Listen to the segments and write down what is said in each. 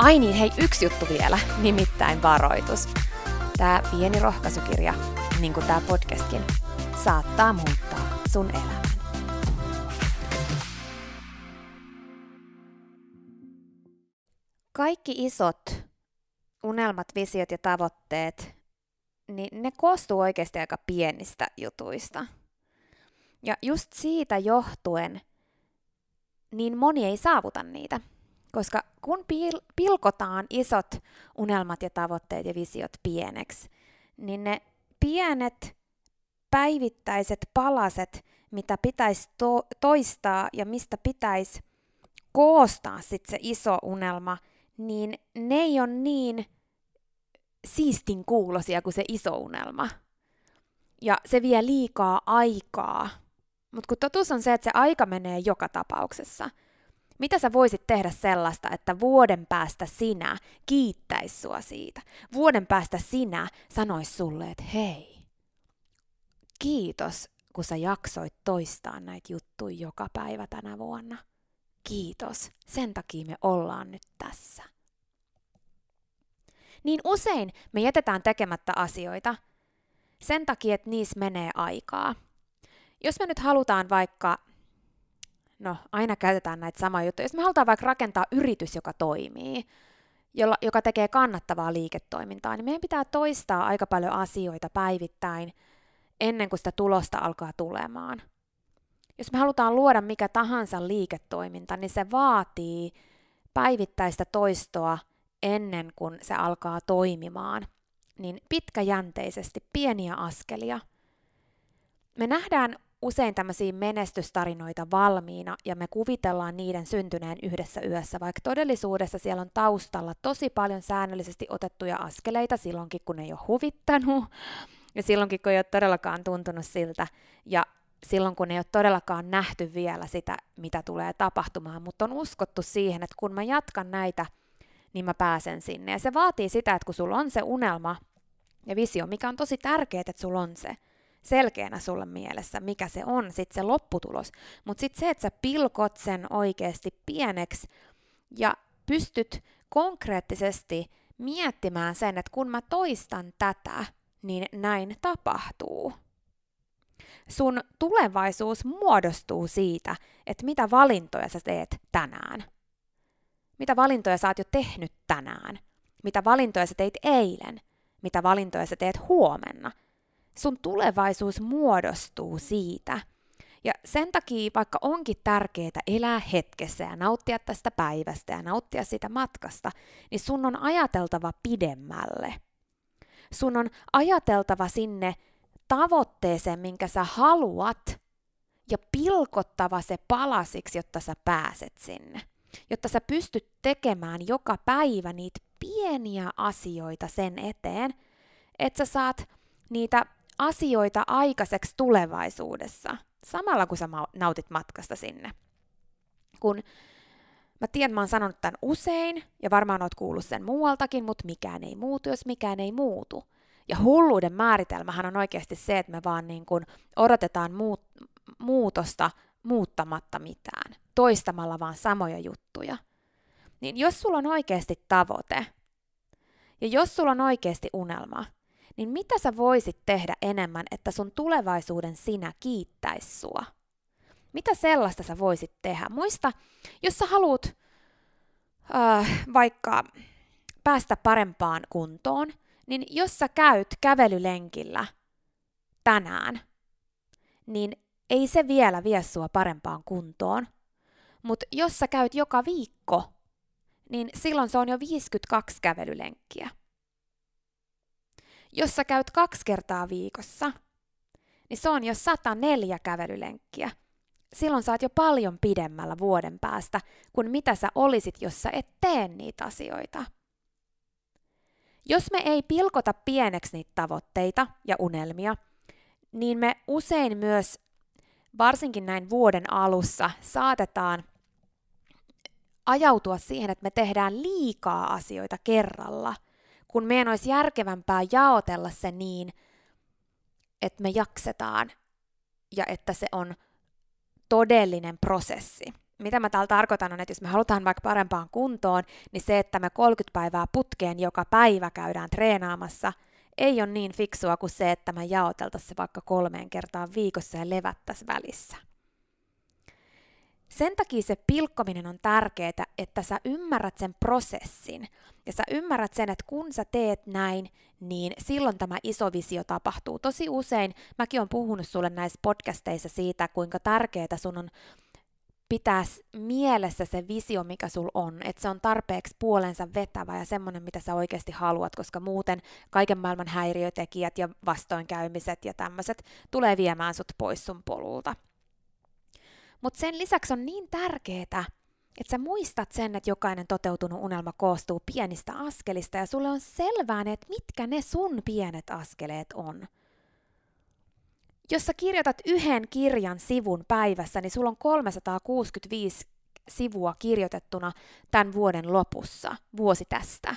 Ai niin, hei, yksi juttu vielä, nimittäin varoitus. Tämä pieni rohkaisukirja, niin kuin tämä podcastkin, saattaa muuttaa sun elämän. Kaikki isot unelmat, visiot ja tavoitteet, niin ne koostuu oikeasti aika pienistä jutuista. Ja just siitä johtuen, niin moni ei saavuta niitä. Koska kun pil- pilkotaan isot unelmat ja tavoitteet ja visiot pieneksi, niin ne pienet päivittäiset palaset, mitä pitäisi to- toistaa ja mistä pitäisi koostaa sit se iso unelma, niin ne ei ole niin siistin kuulosia kuin se iso unelma. Ja se vie liikaa aikaa. Mutta kun totuus on se, että se aika menee joka tapauksessa – mitä sä voisit tehdä sellaista, että vuoden päästä sinä kiittäis sua siitä? Vuoden päästä sinä sanois sulle, että hei, kiitos, kun sä jaksoit toistaa näitä juttuja joka päivä tänä vuonna. Kiitos, sen takia me ollaan nyt tässä. Niin usein me jätetään tekemättä asioita sen takia, että niissä menee aikaa. Jos me nyt halutaan vaikka no aina käytetään näitä samoja juttuja. Jos me halutaan vaikka rakentaa yritys, joka toimii, jolla, joka tekee kannattavaa liiketoimintaa, niin meidän pitää toistaa aika paljon asioita päivittäin ennen kuin sitä tulosta alkaa tulemaan. Jos me halutaan luoda mikä tahansa liiketoiminta, niin se vaatii päivittäistä toistoa ennen kuin se alkaa toimimaan. Niin pitkäjänteisesti, pieniä askelia. Me nähdään usein tämmöisiä menestystarinoita valmiina ja me kuvitellaan niiden syntyneen yhdessä yössä, vaikka todellisuudessa siellä on taustalla tosi paljon säännöllisesti otettuja askeleita silloinkin, kun ei ole huvittanut ja silloinkin, kun ei ole todellakaan tuntunut siltä ja silloin, kun ei ole todellakaan nähty vielä sitä, mitä tulee tapahtumaan, mutta on uskottu siihen, että kun mä jatkan näitä, niin mä pääsen sinne. Ja se vaatii sitä, että kun sulla on se unelma ja visio, mikä on tosi tärkeää, että sulla on se, selkeänä sulle mielessä, mikä se on sitten se lopputulos. Mutta sitten se, että sä pilkot sen oikeasti pieneksi ja pystyt konkreettisesti miettimään sen, että kun mä toistan tätä, niin näin tapahtuu. Sun tulevaisuus muodostuu siitä, että mitä valintoja sä teet tänään. Mitä valintoja sä oot jo tehnyt tänään. Mitä valintoja sä teit eilen. Mitä valintoja sä teet huomenna – sun tulevaisuus muodostuu siitä. Ja sen takia, vaikka onkin tärkeää elää hetkessä ja nauttia tästä päivästä ja nauttia siitä matkasta, niin sun on ajateltava pidemmälle. Sun on ajateltava sinne tavoitteeseen, minkä sä haluat, ja pilkottava se palasiksi, jotta sä pääset sinne. Jotta sä pystyt tekemään joka päivä niitä pieniä asioita sen eteen, että sä saat niitä asioita aikaiseksi tulevaisuudessa, samalla kun sä nautit matkasta sinne. Kun mä tiedän, mä oon sanonut tämän usein, ja varmaan oot kuullut sen muualtakin, mutta mikään ei muutu, jos mikään ei muutu. Ja hulluuden määritelmähän on oikeasti se, että me vaan niin kuin odotetaan muut, muutosta muuttamatta mitään, toistamalla vaan samoja juttuja. Niin jos sulla on oikeasti tavoite, ja jos sulla on oikeasti unelma, niin mitä sä voisit tehdä enemmän, että sun tulevaisuuden sinä kiittäisi sua? Mitä sellaista sä voisit tehdä? Muista, jos sä haluat äh, vaikka päästä parempaan kuntoon, niin jos sä käyt kävelylenkillä tänään, niin ei se vielä vie sua parempaan kuntoon. Mutta jos sä käyt joka viikko, niin silloin se on jo 52 kävelylenkkiä. Jos sä käyt kaksi kertaa viikossa, niin se on jo 104 kävelylenkkiä. Silloin saat jo paljon pidemmällä vuoden päästä kuin mitä sä olisit, jos sä et tee niitä asioita. Jos me ei pilkota pieneksi niitä tavoitteita ja unelmia, niin me usein myös, varsinkin näin vuoden alussa, saatetaan ajautua siihen, että me tehdään liikaa asioita kerralla, kun meidän olisi järkevämpää jaotella se niin, että me jaksetaan ja että se on todellinen prosessi mitä mä täällä tarkoitan on, että jos me halutaan vaikka parempaan kuntoon, niin se, että me 30 päivää putkeen joka päivä käydään treenaamassa, ei ole niin fiksua kuin se, että me jaoteltaisiin se vaikka kolmeen kertaan viikossa ja levättäisiin välissä. Sen takia se pilkkominen on tärkeää, että sä ymmärrät sen prosessin ja sä ymmärrät sen, että kun sä teet näin, niin silloin tämä iso visio tapahtuu. Tosi usein mäkin olen puhunut sulle näissä podcasteissa siitä, kuinka tärkeää sun on pitää mielessä se visio, mikä sul on, että se on tarpeeksi puolensa vetävä ja semmoinen, mitä sä oikeasti haluat, koska muuten kaiken maailman häiriötekijät ja vastoinkäymiset ja tämmöiset tulee viemään sut pois sun polulta. Mutta sen lisäksi on niin tärkeää, että sä muistat sen, että jokainen toteutunut unelma koostuu pienistä askelista ja sulle on selvää, että mitkä ne sun pienet askeleet on – jos sä kirjoitat yhden kirjan sivun päivässä, niin sulla on 365 sivua kirjoitettuna tämän vuoden lopussa, vuosi tästä.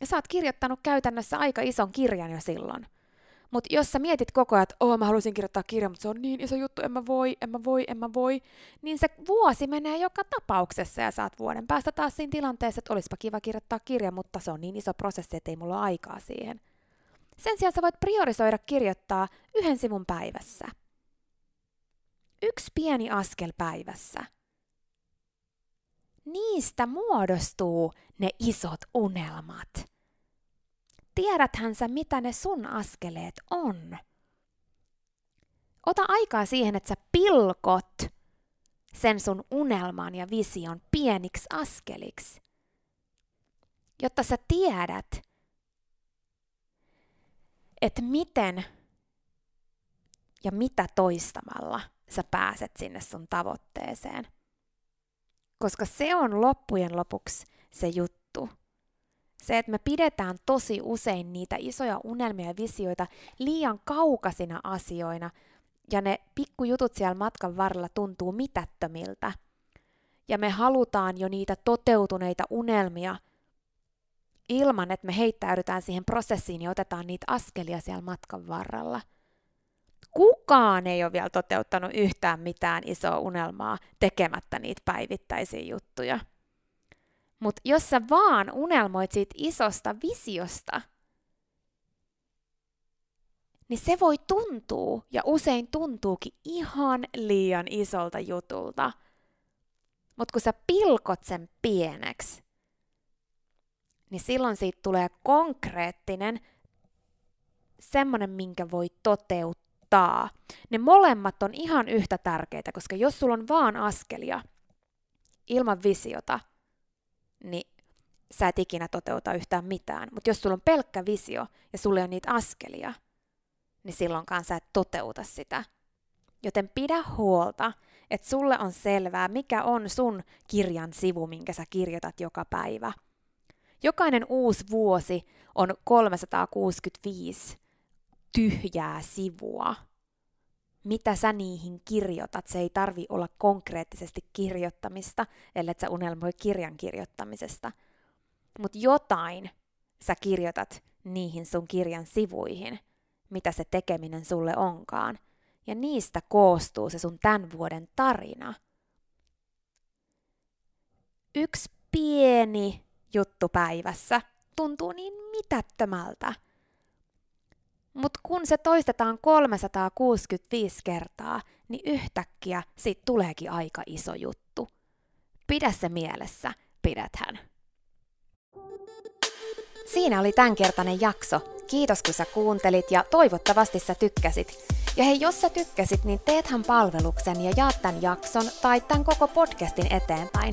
Ja sä oot kirjoittanut käytännössä aika ison kirjan jo silloin. Mutta jos sä mietit koko ajan, että oh, mä haluaisin kirjoittaa kirjan, mutta se on niin iso juttu, en mä voi, en mä voi, en mä voi, niin se vuosi menee joka tapauksessa ja saat vuoden päästä taas siinä tilanteessa, että olisipa kiva kirjoittaa kirja, mutta se on niin iso prosessi, että ei mulla ole aikaa siihen. Sen sijaan sä voit priorisoida kirjoittaa yhden sivun päivässä. Yksi pieni askel päivässä. Niistä muodostuu ne isot unelmat. Tiedäthän sä, mitä ne sun askeleet on. Ota aikaa siihen, että sä pilkot sen sun unelman ja vision pieniksi askeliksi, jotta sä tiedät, että miten ja mitä toistamalla sä pääset sinne sun tavoitteeseen. Koska se on loppujen lopuksi se juttu. Se, että me pidetään tosi usein niitä isoja unelmia ja visioita liian kaukaisina asioina, ja ne pikkujutut siellä matkan varrella tuntuu mitättömiltä. Ja me halutaan jo niitä toteutuneita unelmia ilman, että me heittäydytään siihen prosessiin ja otetaan niitä askelia siellä matkan varrella. Kukaan ei ole vielä toteuttanut yhtään mitään isoa unelmaa tekemättä niitä päivittäisiä juttuja. Mutta jos sä vaan unelmoit siitä isosta visiosta, niin se voi tuntua, ja usein tuntuukin ihan liian isolta jutulta. Mutta kun sä pilkot sen pieneksi, niin silloin siitä tulee konkreettinen, semmoinen, minkä voi toteuttaa. Ne molemmat on ihan yhtä tärkeitä, koska jos sulla on vaan askelia ilman visiota, niin sä et ikinä toteuta yhtään mitään. Mutta jos sulla on pelkkä visio ja sulla on niitä askelia, niin silloinkaan sä et toteuta sitä. Joten pidä huolta, että sulle on selvää, mikä on sun kirjan sivu, minkä sä kirjoitat joka päivä. Jokainen uusi vuosi on 365 tyhjää sivua. Mitä sä niihin kirjoitat? Se ei tarvi olla konkreettisesti kirjoittamista, ellei sä unelmoi kirjan kirjoittamisesta. Mutta jotain sä kirjoitat niihin sun kirjan sivuihin, mitä se tekeminen sulle onkaan. Ja niistä koostuu se sun tämän vuoden tarina. Yksi pieni juttu päivässä tuntuu niin mitättömältä. Mutta kun se toistetaan 365 kertaa, niin yhtäkkiä siitä tuleekin aika iso juttu. Pidä se mielessä, pidäthän. Siinä oli tämänkertainen jakso. Kiitos kun sä kuuntelit ja toivottavasti sä tykkäsit. Ja hei, jos sä tykkäsit, niin teethän palveluksen ja jaat tämän jakson tai tämän koko podcastin eteenpäin.